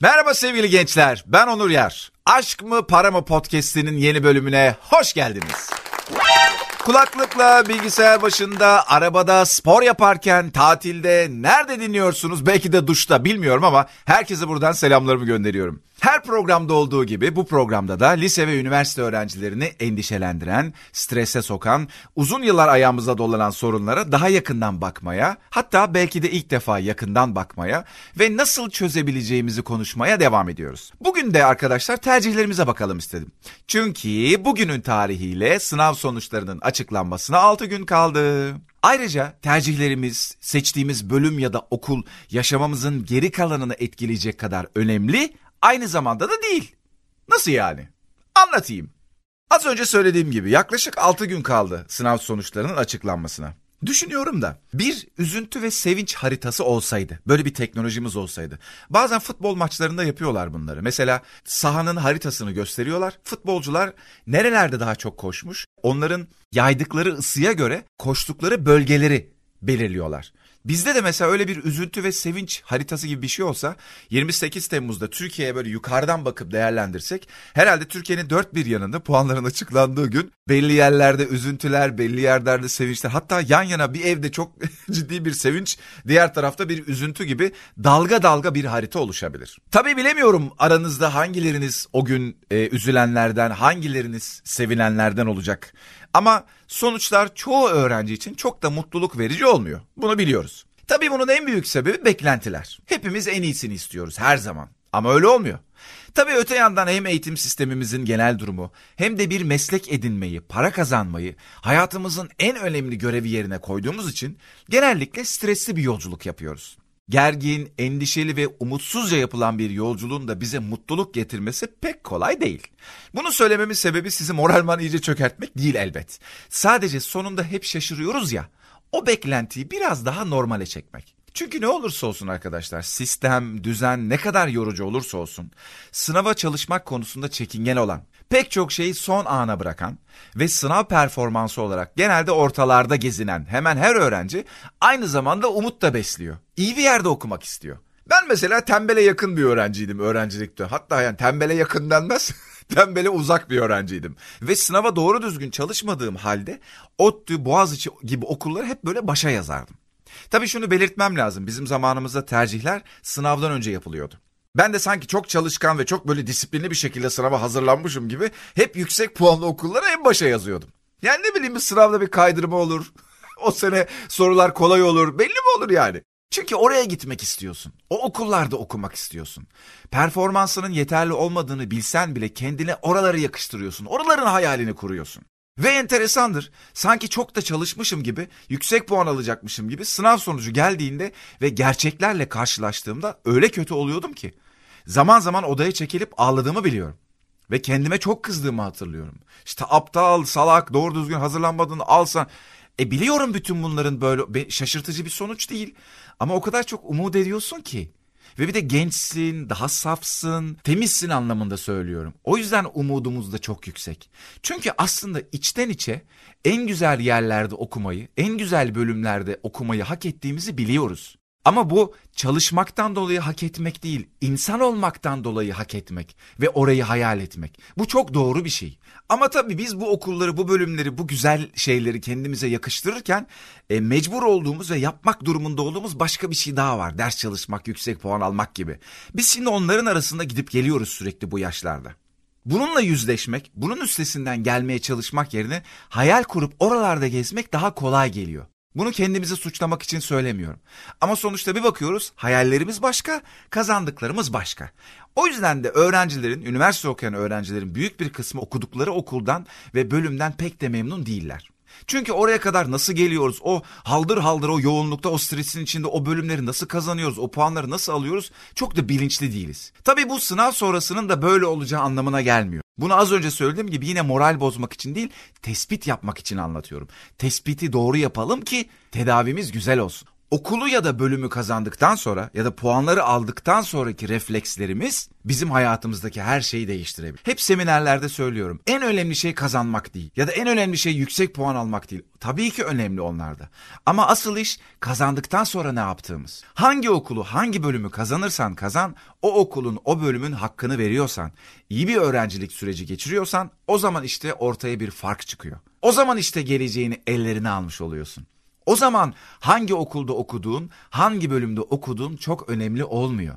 Merhaba sevgili gençler, ben Onur Yer. Aşk mı para mı podcast'inin yeni bölümüne hoş geldiniz. Kulaklıkla bilgisayar başında, arabada, spor yaparken, tatilde, nerede dinliyorsunuz? Belki de duşta bilmiyorum ama herkese buradan selamlarımı gönderiyorum. Her programda olduğu gibi bu programda da lise ve üniversite öğrencilerini endişelendiren, strese sokan, uzun yıllar ayağımıza dolanan sorunlara daha yakından bakmaya, hatta belki de ilk defa yakından bakmaya ve nasıl çözebileceğimizi konuşmaya devam ediyoruz. Bugün de arkadaşlar tercihlerimize bakalım istedim. Çünkü bugünün tarihiyle sınav sonuçlarının açıklanmasına 6 gün kaldı. Ayrıca tercihlerimiz, seçtiğimiz bölüm ya da okul yaşamamızın geri kalanını etkileyecek kadar önemli aynı zamanda da değil. Nasıl yani? Anlatayım. Az önce söylediğim gibi yaklaşık 6 gün kaldı sınav sonuçlarının açıklanmasına. Düşünüyorum da bir üzüntü ve sevinç haritası olsaydı, böyle bir teknolojimiz olsaydı. Bazen futbol maçlarında yapıyorlar bunları. Mesela sahanın haritasını gösteriyorlar. Futbolcular nerelerde daha çok koşmuş, onların yaydıkları ısıya göre koştukları bölgeleri belirliyorlar. Bizde de mesela öyle bir üzüntü ve sevinç haritası gibi bir şey olsa 28 Temmuz'da Türkiye'ye böyle yukarıdan bakıp değerlendirsek herhalde Türkiye'nin dört bir yanında puanların açıklandığı gün belli yerlerde üzüntüler, belli yerlerde sevinçler hatta yan yana bir evde çok ciddi bir sevinç, diğer tarafta bir üzüntü gibi dalga dalga bir harita oluşabilir. Tabii bilemiyorum aranızda hangileriniz o gün e, üzülenlerden, hangileriniz sevinenlerden olacak. Ama sonuçlar çoğu öğrenci için çok da mutluluk verici olmuyor. Bunu biliyoruz. Tabii bunun en büyük sebebi beklentiler. Hepimiz en iyisini istiyoruz her zaman. Ama öyle olmuyor. Tabii öte yandan hem eğitim sistemimizin genel durumu hem de bir meslek edinmeyi, para kazanmayı hayatımızın en önemli görevi yerine koyduğumuz için genellikle stresli bir yolculuk yapıyoruz. Gergin, endişeli ve umutsuzca yapılan bir yolculuğun da bize mutluluk getirmesi pek kolay değil. Bunu söylememin sebebi sizi moralman iyice çökertmek değil elbet. Sadece sonunda hep şaşırıyoruz ya, o beklentiyi biraz daha normale çekmek. Çünkü ne olursa olsun arkadaşlar, sistem, düzen ne kadar yorucu olursa olsun, sınava çalışmak konusunda çekingen olan, pek çok şeyi son ana bırakan ve sınav performansı olarak genelde ortalarda gezinen hemen her öğrenci aynı zamanda umut da besliyor. İyi bir yerde okumak istiyor. Ben mesela tembele yakın bir öğrenciydim öğrencilikte. Hatta yani tembele yakın denmez. tembele uzak bir öğrenciydim. Ve sınava doğru düzgün çalışmadığım halde ODTÜ, Boğaziçi gibi okulları hep böyle başa yazardım. Tabii şunu belirtmem lazım. Bizim zamanımızda tercihler sınavdan önce yapılıyordu. Ben de sanki çok çalışkan ve çok böyle disiplinli bir şekilde sınava hazırlanmışım gibi hep yüksek puanlı okullara en başa yazıyordum. Yani ne bileyim bir sınavda bir kaydırma olur. o sene sorular kolay olur. Belli mi olur yani? Çünkü oraya gitmek istiyorsun. O okullarda okumak istiyorsun. Performansının yeterli olmadığını bilsen bile kendine oraları yakıştırıyorsun. Oraların hayalini kuruyorsun. Ve enteresandır. Sanki çok da çalışmışım gibi, yüksek puan alacakmışım gibi sınav sonucu geldiğinde ve gerçeklerle karşılaştığımda öyle kötü oluyordum ki. Zaman zaman odaya çekilip ağladığımı biliyorum. Ve kendime çok kızdığımı hatırlıyorum. İşte aptal, salak, doğru düzgün hazırlanmadığını alsan. E biliyorum bütün bunların böyle şaşırtıcı bir sonuç değil. Ama o kadar çok umut ediyorsun ki. Ve bir de gençsin, daha safsın, temizsin anlamında söylüyorum. O yüzden umudumuz da çok yüksek. Çünkü aslında içten içe en güzel yerlerde okumayı, en güzel bölümlerde okumayı hak ettiğimizi biliyoruz. Ama bu çalışmaktan dolayı hak etmek değil, insan olmaktan dolayı hak etmek ve orayı hayal etmek. Bu çok doğru bir şey. Ama tabii biz bu okulları, bu bölümleri, bu güzel şeyleri kendimize yakıştırırken e, mecbur olduğumuz ve yapmak durumunda olduğumuz başka bir şey daha var. Ders çalışmak, yüksek puan almak gibi. Biz şimdi onların arasında gidip geliyoruz sürekli bu yaşlarda. Bununla yüzleşmek, bunun üstesinden gelmeye çalışmak yerine hayal kurup oralarda gezmek daha kolay geliyor. Bunu kendimizi suçlamak için söylemiyorum. Ama sonuçta bir bakıyoruz hayallerimiz başka, kazandıklarımız başka. O yüzden de öğrencilerin, üniversite okuyan öğrencilerin büyük bir kısmı okudukları okuldan ve bölümden pek de memnun değiller. Çünkü oraya kadar nasıl geliyoruz? O haldır haldır o yoğunlukta, o stresin içinde o bölümleri nasıl kazanıyoruz? O puanları nasıl alıyoruz? Çok da bilinçli değiliz. Tabii bu sınav sonrasının da böyle olacağı anlamına gelmiyor. Bunu az önce söylediğim gibi yine moral bozmak için değil, tespit yapmak için anlatıyorum. Tespiti doğru yapalım ki tedavimiz güzel olsun. Okulu ya da bölümü kazandıktan sonra ya da puanları aldıktan sonraki reflekslerimiz bizim hayatımızdaki her şeyi değiştirebilir. Hep seminerlerde söylüyorum. En önemli şey kazanmak değil ya da en önemli şey yüksek puan almak değil. Tabii ki önemli onlarda. Ama asıl iş kazandıktan sonra ne yaptığımız. Hangi okulu, hangi bölümü kazanırsan kazan, o okulun, o bölümün hakkını veriyorsan, iyi bir öğrencilik süreci geçiriyorsan o zaman işte ortaya bir fark çıkıyor. O zaman işte geleceğini ellerine almış oluyorsun. O zaman hangi okulda okuduğun, hangi bölümde okuduğun çok önemli olmuyor.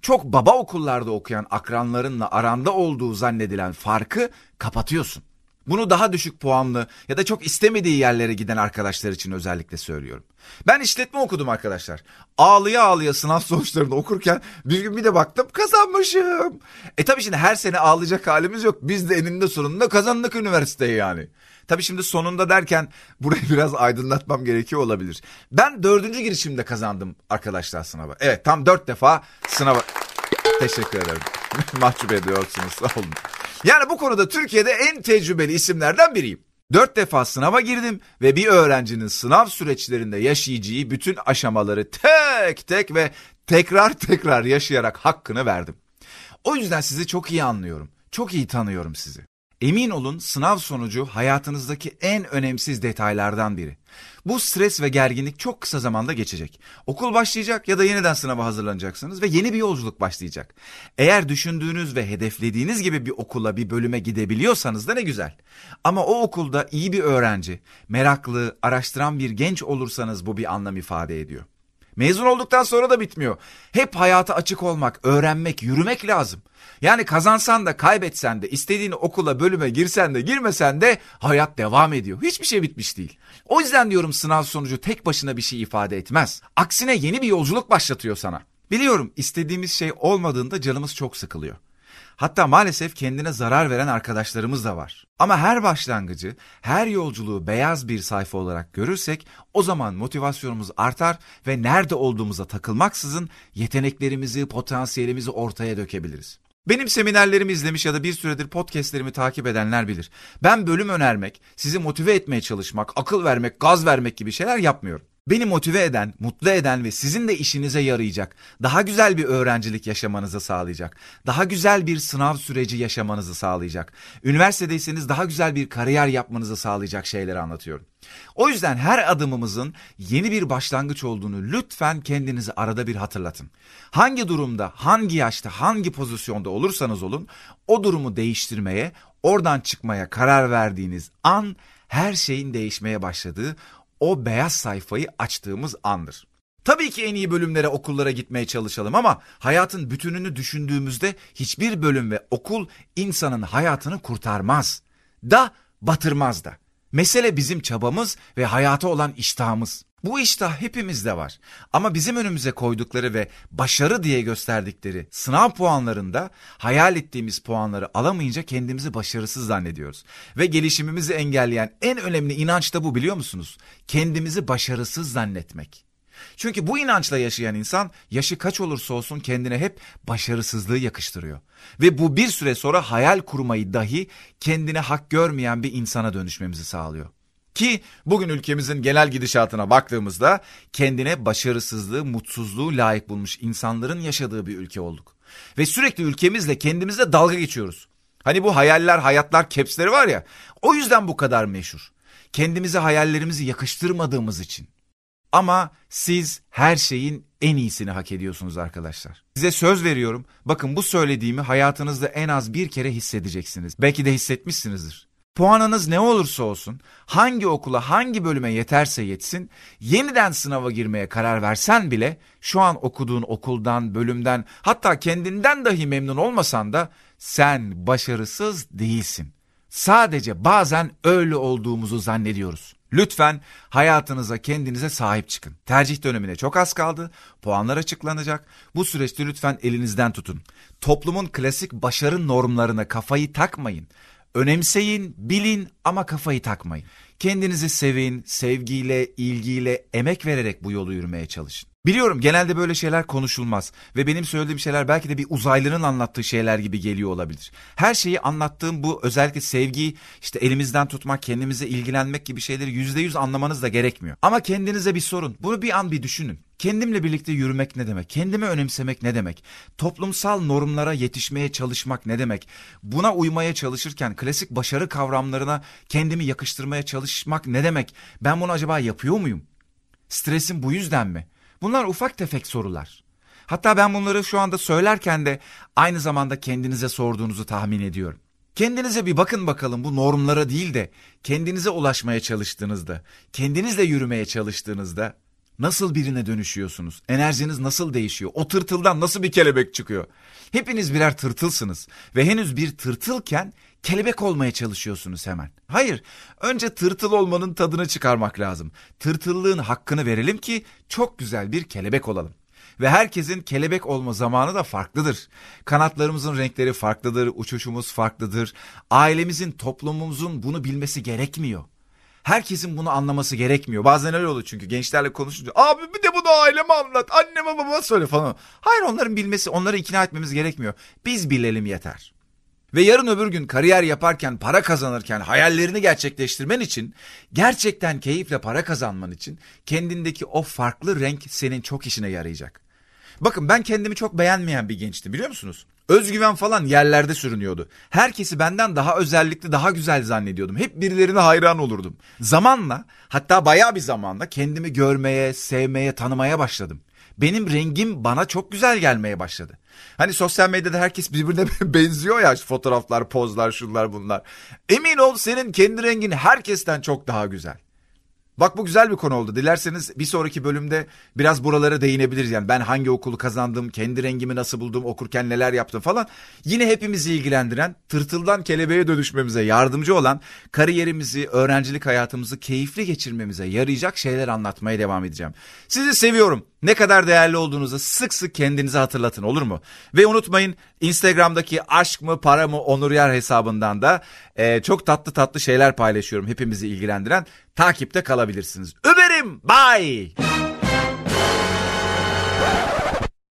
Çok baba okullarda okuyan akranlarınla aranda olduğu zannedilen farkı kapatıyorsun. Bunu daha düşük puanlı ya da çok istemediği yerlere giden arkadaşlar için özellikle söylüyorum. Ben işletme okudum arkadaşlar. Ağlıya ağlıya sınav sonuçlarını okurken bir gün bir de baktım kazanmışım. E tabii şimdi her sene ağlayacak halimiz yok. Biz de eninde sonunda kazandık üniversiteyi yani. Tabii şimdi sonunda derken burayı biraz aydınlatmam gerekiyor olabilir. Ben dördüncü girişimde kazandım arkadaşlar sınavı. Evet tam dört defa sınava... Teşekkür ederim. Mahcup ediyorsunuz sağ olun. Yani bu konuda Türkiye'de en tecrübeli isimlerden biriyim. Dört defa sınava girdim ve bir öğrencinin sınav süreçlerinde yaşayacağı bütün aşamaları tek tek ve tekrar tekrar yaşayarak hakkını verdim. O yüzden sizi çok iyi anlıyorum. Çok iyi tanıyorum sizi. Emin olun sınav sonucu hayatınızdaki en önemsiz detaylardan biri. Bu stres ve gerginlik çok kısa zamanda geçecek. Okul başlayacak ya da yeniden sınava hazırlanacaksınız ve yeni bir yolculuk başlayacak. Eğer düşündüğünüz ve hedeflediğiniz gibi bir okula bir bölüme gidebiliyorsanız da ne güzel. Ama o okulda iyi bir öğrenci, meraklı, araştıran bir genç olursanız bu bir anlam ifade ediyor. Mezun olduktan sonra da bitmiyor. Hep hayata açık olmak, öğrenmek, yürümek lazım. Yani kazansan da kaybetsen de istediğin okula bölüme girsen de girmesen de hayat devam ediyor. Hiçbir şey bitmiş değil. O yüzden diyorum sınav sonucu tek başına bir şey ifade etmez. Aksine yeni bir yolculuk başlatıyor sana. Biliyorum istediğimiz şey olmadığında canımız çok sıkılıyor. Hatta maalesef kendine zarar veren arkadaşlarımız da var. Ama her başlangıcı, her yolculuğu beyaz bir sayfa olarak görürsek o zaman motivasyonumuz artar ve nerede olduğumuza takılmaksızın yeteneklerimizi, potansiyelimizi ortaya dökebiliriz. Benim seminerlerimi izlemiş ya da bir süredir podcastlerimi takip edenler bilir. Ben bölüm önermek, sizi motive etmeye çalışmak, akıl vermek, gaz vermek gibi şeyler yapmıyorum. Beni motive eden, mutlu eden ve sizin de işinize yarayacak, daha güzel bir öğrencilik yaşamanızı sağlayacak, daha güzel bir sınav süreci yaşamanızı sağlayacak, üniversitedeyseniz daha güzel bir kariyer yapmanızı sağlayacak şeyleri anlatıyorum. O yüzden her adımımızın yeni bir başlangıç olduğunu lütfen kendinizi arada bir hatırlatın. Hangi durumda, hangi yaşta, hangi pozisyonda olursanız olun, o durumu değiştirmeye, oradan çıkmaya karar verdiğiniz an her şeyin değişmeye başladığı, o beyaz sayfayı açtığımız andır. Tabii ki en iyi bölümlere okullara gitmeye çalışalım ama hayatın bütününü düşündüğümüzde hiçbir bölüm ve okul insanın hayatını kurtarmaz. Da batırmaz da. Mesele bizim çabamız ve hayata olan iştahımız. Bu iştah hepimizde var. Ama bizim önümüze koydukları ve başarı diye gösterdikleri sınav puanlarında hayal ettiğimiz puanları alamayınca kendimizi başarısız zannediyoruz. Ve gelişimimizi engelleyen en önemli inanç da bu biliyor musunuz? Kendimizi başarısız zannetmek. Çünkü bu inançla yaşayan insan yaşı kaç olursa olsun kendine hep başarısızlığı yakıştırıyor. Ve bu bir süre sonra hayal kurmayı dahi kendine hak görmeyen bir insana dönüşmemizi sağlıyor. Ki bugün ülkemizin genel gidişatına baktığımızda kendine başarısızlığı, mutsuzluğu layık bulmuş insanların yaşadığı bir ülke olduk. Ve sürekli ülkemizle kendimizle dalga geçiyoruz. Hani bu hayaller, hayatlar, kepsleri var ya, o yüzden bu kadar meşhur. Kendimize hayallerimizi yakıştırmadığımız için. Ama siz her şeyin en iyisini hak ediyorsunuz arkadaşlar. Size söz veriyorum. Bakın bu söylediğimi hayatınızda en az bir kere hissedeceksiniz. Belki de hissetmişsinizdir. Puanınız ne olursa olsun, hangi okula, hangi bölüme yeterse yetsin, yeniden sınava girmeye karar versen bile şu an okuduğun okuldan, bölümden, hatta kendinden dahi memnun olmasan da sen başarısız değilsin. Sadece bazen öyle olduğumuzu zannediyoruz. Lütfen hayatınıza kendinize sahip çıkın. Tercih dönemine çok az kaldı. Puanlar açıklanacak. Bu süreçte lütfen elinizden tutun. Toplumun klasik başarı normlarına kafayı takmayın. Önemseyin, bilin ama kafayı takmayın. Kendinizi sevin, sevgiyle, ilgiyle, emek vererek bu yolu yürümeye çalışın. Biliyorum genelde böyle şeyler konuşulmaz ve benim söylediğim şeyler belki de bir uzaylının anlattığı şeyler gibi geliyor olabilir. Her şeyi anlattığım bu özellikle sevgi, işte elimizden tutmak, kendimize ilgilenmek gibi şeyleri yüzde yüz anlamanız da gerekmiyor. Ama kendinize bir sorun. Bunu bir an bir düşünün. Kendimle birlikte yürümek ne demek? Kendimi önemsemek ne demek? Toplumsal normlara yetişmeye çalışmak ne demek? Buna uymaya çalışırken klasik başarı kavramlarına kendimi yakıştırmaya çalışmak ne demek? Ben bunu acaba yapıyor muyum? Stresim bu yüzden mi? Bunlar ufak tefek sorular. Hatta ben bunları şu anda söylerken de aynı zamanda kendinize sorduğunuzu tahmin ediyorum. Kendinize bir bakın bakalım bu normlara değil de kendinize ulaşmaya çalıştığınızda, kendinizle yürümeye çalıştığınızda nasıl birine dönüşüyorsunuz? Enerjiniz nasıl değişiyor? O tırtıldan nasıl bir kelebek çıkıyor? Hepiniz birer tırtılsınız ve henüz bir tırtılken kelebek olmaya çalışıyorsunuz hemen. Hayır, önce tırtıl olmanın tadını çıkarmak lazım. Tırtıllığın hakkını verelim ki çok güzel bir kelebek olalım. Ve herkesin kelebek olma zamanı da farklıdır. Kanatlarımızın renkleri farklıdır, uçuşumuz farklıdır. Ailemizin, toplumumuzun bunu bilmesi gerekmiyor. Herkesin bunu anlaması gerekmiyor. Bazen öyle oluyor çünkü gençlerle konuşunca abi bir de bunu aileme anlat, anneme babama söyle falan. Hayır onların bilmesi, onları ikna etmemiz gerekmiyor. Biz bilelim yeter. Ve yarın öbür gün kariyer yaparken, para kazanırken, hayallerini gerçekleştirmen için, gerçekten keyifle para kazanman için kendindeki o farklı renk senin çok işine yarayacak. Bakın ben kendimi çok beğenmeyen bir gençtim biliyor musunuz? Özgüven falan yerlerde sürünüyordu. Herkesi benden daha özellikli, daha güzel zannediyordum. Hep birilerine hayran olurdum. Zamanla, hatta bayağı bir zamanla kendimi görmeye, sevmeye, tanımaya başladım. Benim rengim bana çok güzel gelmeye başladı. Hani sosyal medyada herkes birbirine benziyor ya fotoğraflar, pozlar, şunlar bunlar. Emin ol senin kendi rengin herkesten çok daha güzel. Bak bu güzel bir konu oldu. Dilerseniz bir sonraki bölümde biraz buralara değinebiliriz. Yani ben hangi okulu kazandım, kendi rengimi nasıl buldum, okurken neler yaptım falan. Yine hepimizi ilgilendiren, tırtıldan kelebeğe dönüşmemize yardımcı olan, kariyerimizi, öğrencilik hayatımızı keyifli geçirmemize yarayacak şeyler anlatmaya devam edeceğim. Sizi seviyorum. Ne kadar değerli olduğunuzu sık sık kendinize hatırlatın olur mu? Ve unutmayın Instagram'daki aşk mı para mı Onur Yer hesabından da e, çok tatlı tatlı şeyler paylaşıyorum hepimizi ilgilendiren. Takipte kalabilirsiniz. Ömerim bye.